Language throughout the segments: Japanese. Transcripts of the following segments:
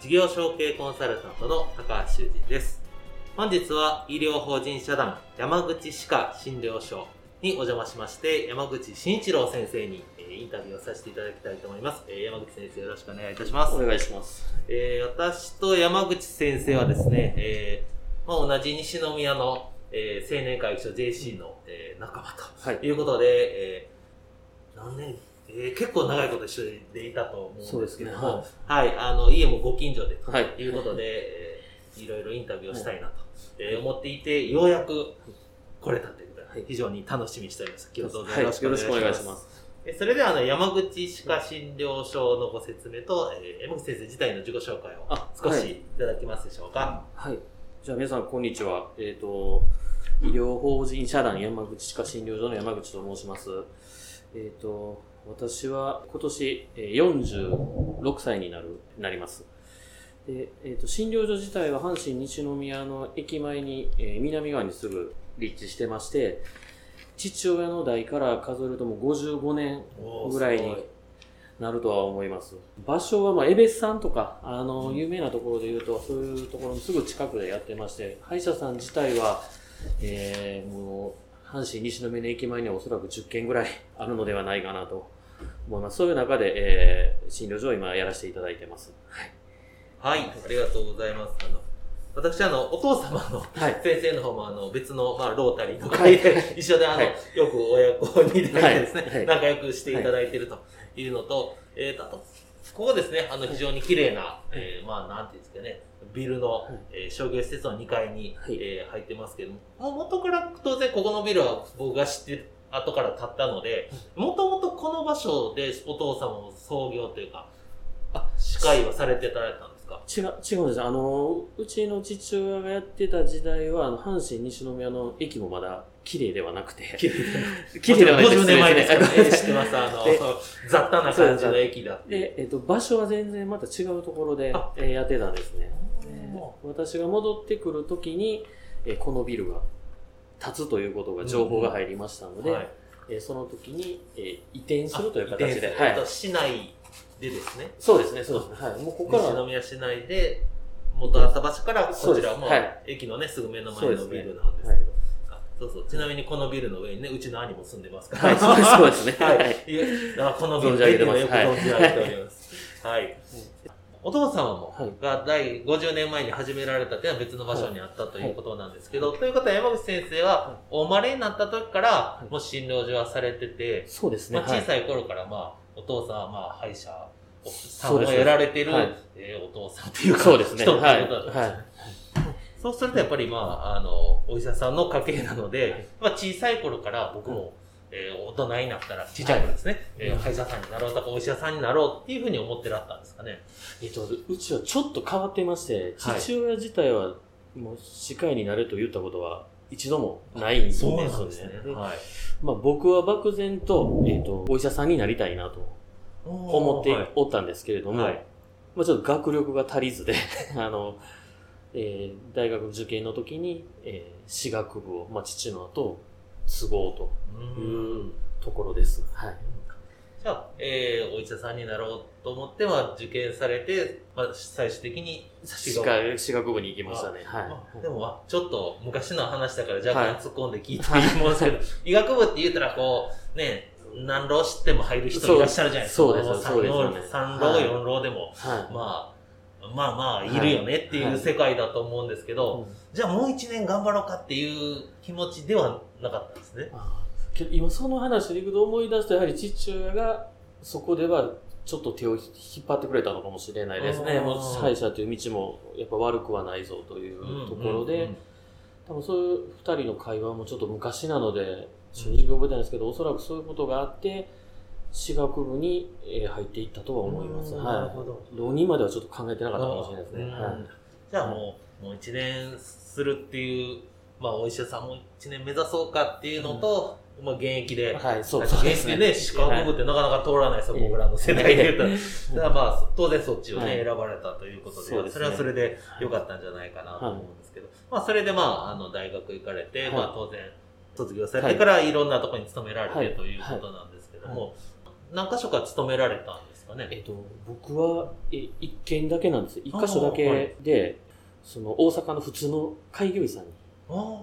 事業承継コンサルタントの高橋修人です。本日は医療法人社団山口歯科診療所にお邪魔しまして、山口慎一郎先生にインタビューをさせていただきたいと思います。山口先生よろしくお願いいたします。お願いします。えー、私と山口先生はですね、えー、まあ、同じ西宮の、えー、青年会議所 JC の、えー、仲間ということで、はい、えー、何年えー、結構長いこと一緒でいたと思うんですけども、ね、はい、はい、あの、家もご近所でということで、はいえー、いろいろインタビューをしたいなと、えー、思っていて、ようやく来れたということで、非常に楽しみにしております。今日どうぞよろしくお願いします。それではあの山口歯科診療所のご説明と、えー、山口先生自体の自己紹介を少しいただけますでしょうか？はい。じゃあ皆さんこんにちは。えっ、ー、と、医療法人社団山口歯科診療所の山口と申します。えっ、ー、と、私は今年46歳になる、なります。で、えっ、ー、と、診療所自体は阪神西宮の駅前に、えー、南側にすぐ立地してまして、父親の代から数えるともう55年ぐらいになるとは思います。場所はまあ、エベスさんとか、あの、有名なところで言うと、そういうところのすぐ近くでやってまして、歯医者さん自体は、えー、もう、阪神西宮の駅前にはおそらく10軒ぐらいあるのではないかなと思います。そういう中で、えー、診療所を今やらせていただいてます。はい。はい、ありがとうございます。あの私、あの、お父様の先生の方も、あの、別の、まあ、ロータリーの会で、一緒で、あの、よく親子に出会ってですね、仲良くしていただいているというのと、えっと、あと、ここですね、あの、非常に綺麗な、えまあ、なんていうんですかね、ビルの、え商業施設の2階に、え入ってますけども、も元から当然ここのビルは僕が知ってる後から建ったので、もともとこの場所でお父様も創業というか、あ、司会はされてたられたんですか？違う、違うんです。あの、うちの父親がやってた時代は、あの、阪神西宮の駅もまだ綺麗ではなくて。綺麗ではなくて。50年前ですか？らね。知ってます。あの、雑多な感じの駅だで、えっ、と、場所は全然また違うところで、えやってたんですね。私が戻ってくるときに、えこのビルが立つということが情報が入りましたので、うんはい、えその時に、えー、移転するという形で。はい、市内でですね。そうですね、そうですね。はい。もうここから。西宮市内で、元あった場所から、こちらも、はい、駅のね、すぐ目の前のビルなんですけど。そうそう。ちなみにこのビルの上にね、うちの兄も住んでますから。はい、そうですね。はい。このビル、駅のよく存じ上げております。はい。お父様も、が第50年前に始められたというのは別の場所にあったということなんですけど、ということは山口先生は、お生まれになった時から、もう診療所はされてて、そうですね。まあ、小さい頃から、まあ、お父さんは、まあ、歯医者さんをやられてる、えお父さんっていうか、そうですね。人っていうことだったんです。そうするとやっぱりまあ、あの、お医者さんの家系なので、まあ小さい頃から僕も、えー、大人になったら、ちっちゃい頃ですね、はい、えー、歯医者さんになろうとか、お医者さんになろうっていうふうに思ってらったんですかね。えっと、うちはちょっと変わってまして、父親自体は、もう、歯科医になると言ったことは、一度もないんですね。そうですね。はい。まあ僕は漠然と、えっ、ー、と、お医者さんになりたいなと思っておったんですけれども、はい、まあちょっと学力が足りずで あの、えー、大学受験の時に、えー、歯学部を、まあ父の後、都合というところです。はい。じゃあ、えー、お医者さんになろうと思って、まあ、受験されて、まあ、最終的に歯学歯学部に行きましたね。はい。でも、まあ、ちょっと昔の話だから若干突っ込んで聞いていいと思うんですけど、はい、医学部って言ったら、こう、ね、何浪知っても入る人いらっしゃるじゃないですか。そうです、そうです、ね。3浪、4浪でも、はい、まあ、まあまあ、いるよねっていう世界だと思うんですけど、うんじゃあもう一年頑張ろうかっていう気持ちではなかったんですね。けど今その話でいくと思い出すと、やはり父親がそこではちょっと手を引っ張ってくれたのかもしれないですね。もう歯医者という道もやっぱ悪くはないぞというところで、多分そういう二人の会話もちょっと昔なので、正直覚えてないんですけど、おそらくそういうことがあって、私学部にえー入っていったとは思います。うんはい。なるほど浪人まではちょっと考えてなかったかもしれないですね。うんはいじゃあもう、もう一年するっていう、まあお医者さんも一年目指そうかっていうのと、まあ現役で、はい、そうですね。役でね、歯科学部ってなかなか通らないですよ、はい僕らの世代で。言うと。だからまあ、当然そっちをね、はい。選ばれたということで、そうですね。それはそれで良かったんじゃないかなと思うんですけど、まあそれでまあ、あの、大学行かれて、はい。まあ当然、卒業されてからい。ろんなところに勤められて、はいということなんですけども、何箇所か勤められたんですかね？えっと、僕は、え、一軒だけなんです。一箇所だけで、その、大阪の普通の開業医さんに、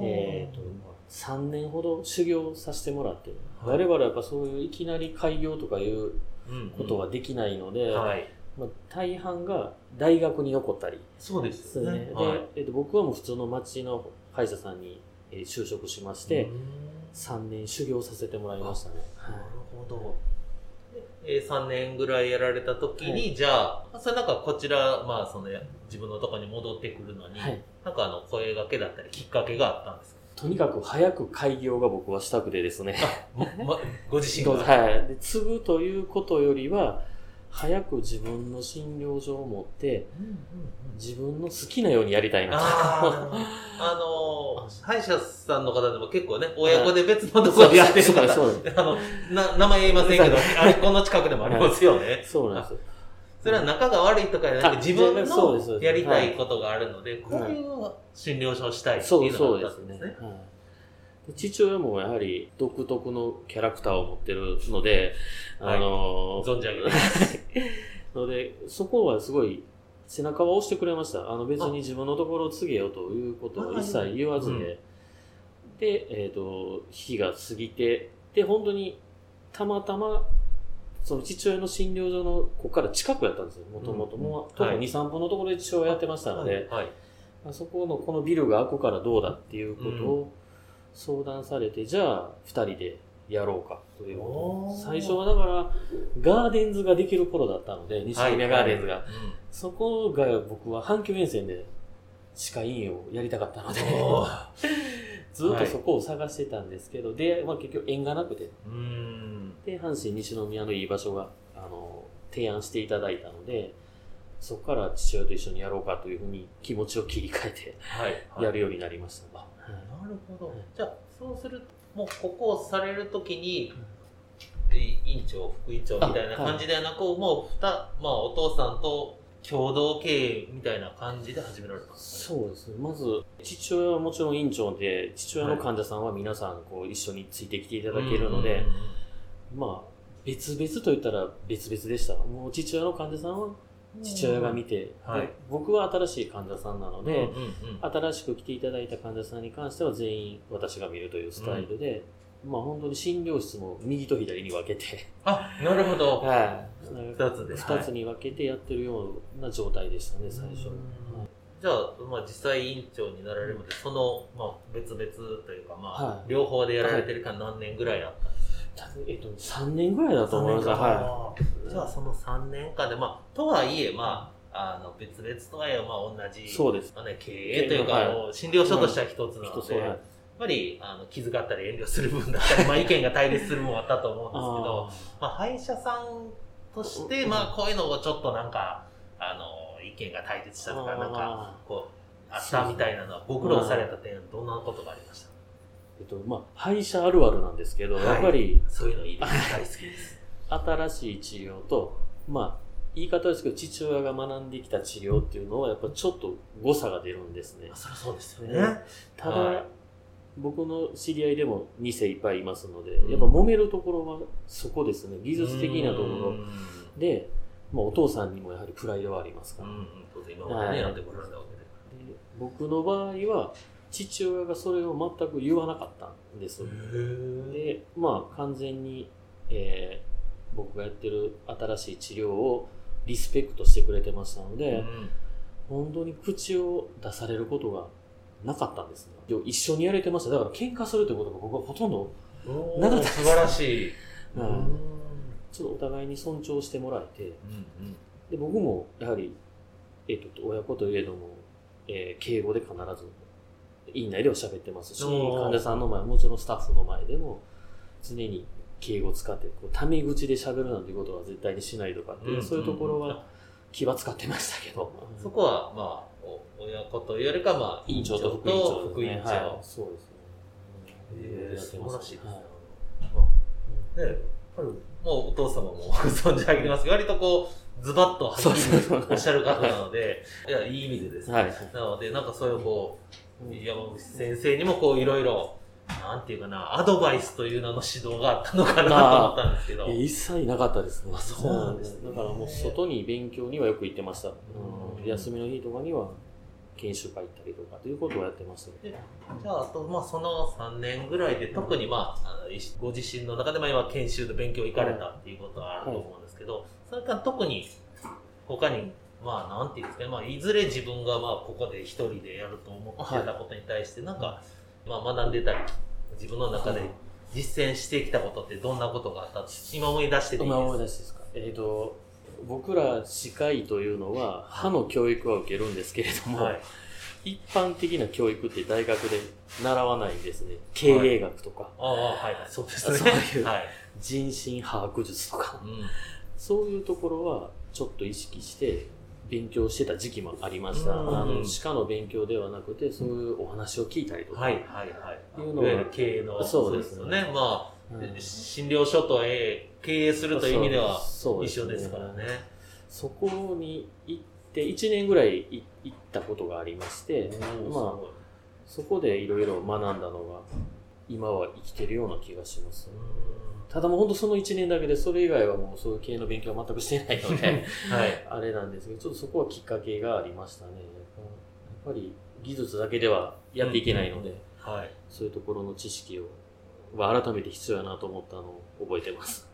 えっと、3年ほど修行させてもらって、はい我々はやっぱそういういきなり開業とかいううんことはできないので、はい。まあ、大半が大学に残ったりそうでですすね。はいえっと、僕はもう普通の町の歯医者さんに、えー就職しまして、うん3年修行させてもらいましたね。なるほど。でえー、3年ぐらいやられた時に、はじゃあ、それなんかこちら、まあ、その、自分のところに戻ってくるのに、はいなんかあの、声掛けだったり、きっかけがあったんですか？とにかく早く開業が僕はしたくてですね。ま、ま、ご自身が。はい。で、継ぐということよりは、早く自分の診療所を持って、自分の好きなようにやりたいなと。あーあのー、歯医者さんの方でも結構ね、親子で別のところでやってる方、そうですあの、な、名前言いませんけど、あれ、この近くでもありますよね。そうなんですよ。それは仲が悪いとかじゃなくて、あ自分のやりたいことがあるので、こういう診療所をしたいってそいううのがあそうですねったんですね。。はいで父親もやはり独特のキャラクターを持ってるので、はいあのー存じ上げます。ので、そこはすごい背中は押してくれました。あの別に自分のところを告げよということを一切言わずで、うんで、えっ、と、日が過ぎて、で、本当にたまたま、その父親の診療所のここから近くやったんですよ、もともと。うんもう、徒歩はい。2、3分のところで父親やってましたので、はい。あそこのこのビルが開くからどうだっていうことを相談されて、じゃあ二人でやろうかという最初はだからガーデンズができる頃だったので、西宮ガーデンズが。はいそこが僕は阪急沿線で歯科医院をやりたかったので、お ずっとそこを探してたんですけど、で、まあ結局縁がなくて、うん。で、阪神西宮のいい場所が、あの、提案していただいたので、そこから父親と一緒にやろうかというふうに気持ちを切り替えてはい。やるようになりましたね。なるほどはい。じゃあ、そうすると、もうここをされるときに、え院長、副院長みたいな感じではなく、もう、ふた、まあ、お父さんと共同経営みたいな感じで始められたんです。そうですね。まず、父親はもちろん院長で、父親の患者さんは皆さんこう一緒についてきていただけるので、まあ、別々と言ったら別々でした。もう父親の患者さんは父親が見て、はいで僕は新しい患者さんなので、うんうんうん新しく来ていただいた患者さんに関しては全員私が見るというスタイルで、まあ本当に診療室も右と左に分けて、あ、なるほど。はい。二つで。二つに分けてやってるような状態でしたね、最初。じゃあ、まあ、実際委員長になられるまで、その、まあ、別々というか、まあ、はい両方でやられてるから何年ぐらいあったえっと、3年ぐらいだと思います。ははい。じゃあ、その3年間で、まあ、とはいえ、まあ、あの、別々とはいえ、まあ、同じ、い。そうです。まあね、経営というか、診療所としては一つなので、やっぱり、あの、気遣ったり遠慮する分だったり、まあ、意見が対立するもんあったと思うんですけど、まあ、歯医者さんとして、まあ、こういうのをちょっとなんか、あの、意見が対立したとか、なんか、あこう、あったみたいなのは、ご苦労された点、どんなことがありました？ーえっと、まあ、歯医者あるあるなんですけど、はいやっぱりそういうのいいです。大好きです。新しい治療と、まあ、言い方ですけど、父親が学んできた治療っていうのは、やっぱちょっと誤差が出るんですね。そりゃそうですよねね。ただ、はい僕の知り合いでも2世いっぱいいますので、うんやっぱ揉めるところはそこですね。技術的なところうんで、まあ、お父さんにもやはりプライドはありますから。うん、当然今までね、はいやってこられたわけで。で僕の場合は、父親がそれを全く言わなかったんです。へで、まあ、完全に、えー僕がやってる新しい治療をリスペクトしてくれてましたので、うん本当に口を出されることがなかったんですね。で一緒にやれてました。だから喧嘩するということが僕はほとんど、なかった素晴らしい。うんうんちょっとお互いに尊重してもらえて、うんで僕もやはり、えっ、と、親子といえども、えー敬語で必ず、院内では喋ってますし、患者さんの前、もちろんスタッフの前でも、常に敬語使って、こう、タメ口で喋るなんてことは絶対にしないとかっていう、うんそういうところは気は使ってましたけど、そこは、まあ、お親子というよりか、まあ、院長と副院長副院長。はい、そうですね。えー素晴らしいですね。はいまあねもうお父様も存じ上げてますけど、割とこう、ズバッとはっきりおっしゃる方なので、いや、いい意味でですね。はい。なので、なんかそういうこう、山口先生にもこう、いろいろ、なんていうかな、アドバイスという名の指導があったのかなと思ったんですけど。え一切なかったですね。あそうなんですねだからもう外に勉強にはよく行ってました。うんうん休みの日とかには研修会行ったりとかということをやってましたけど。でじゃあ、あと、まあ、その3年ぐらいで、特に、まあ、ご自身の中で、まあ、今、研修で勉強行かれたっていうことはあると思うんですけど、それから特に、他に、まあ、なんていうんですかね、まあ、いずれ自分が、まあ、ここで一人でやると思ってたことに対して、なんか、まあ、学んでたり、自分の中で実践してきたことってどんなことがあった？今思い出してていい今思いです出してですか？えっ、と、僕ら歯科医というのは歯の教育は受けるんですけれども、はい。一般的な教育って大学で習わないんですね。経営学とか、ああ、はい、はい、そうですね。そういう はい。人心把握術とか、うん。そういうところはちょっと意識して勉強してた時期もありました。うんあの、歯科の勉強ではなくて、そういうお話を聞いたりとか、はい、はい、はい。いうのはわゆる経営の。そうですねよね。まあ、うん診療所とえー経営するという意味では一緒ですからね。そこに行って、1年ぐらいい行ったことがありまして、まあ、そこでいろいろ学んだのが、今は生きてるような気がします。ただもう本当その1年だけで、それ以外はもうそういう経営の勉強は全くしてないので、はい。あれなんですけど、ちょっとそこはきっかけがありましたね。やっぱり技術だけではやっていけないので、はい。そういうところの知識を、は改めて必要やなと思ったのを覚えてます。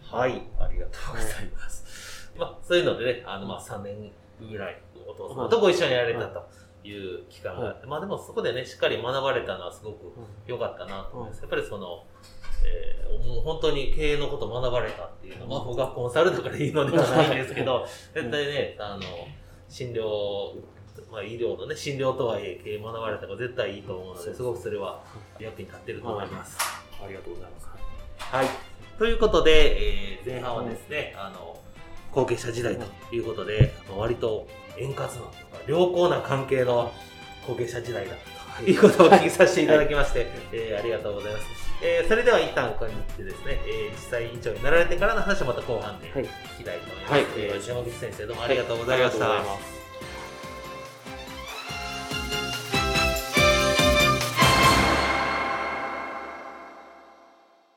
はい。ありがとうございます。まあ、そういうのでね、あの、まあ、3年ぐらい、お父様とご一緒にやられたという期間があって、まあ、でもそこでね、しっかり学ばれたのはすごく良かったなと思います。やっぱりその、えーもう本当に経営のことを学ばれたっていうのは、まあ、僕はコンサルとかでいいのではないんですけど、絶対ね、あの、診療、まあ、医療のね、診療とはいえ経営学ばれた方が絶対いいと思うので、すごくそれは役に立ってると思います。ありがとうございます。はい。ということで、えー前半はですね、あの、後継者時代ということで、割と円滑な良好な関係の後継者時代だと いうことをお聞きさせていただきまして、えーありがとうございます。えーそれでは一旦ここに行ってですね、えー実際院長になられてからの話はまた後半ではい聞きたいと思います。はいえー山口先生どうもありがとうございました。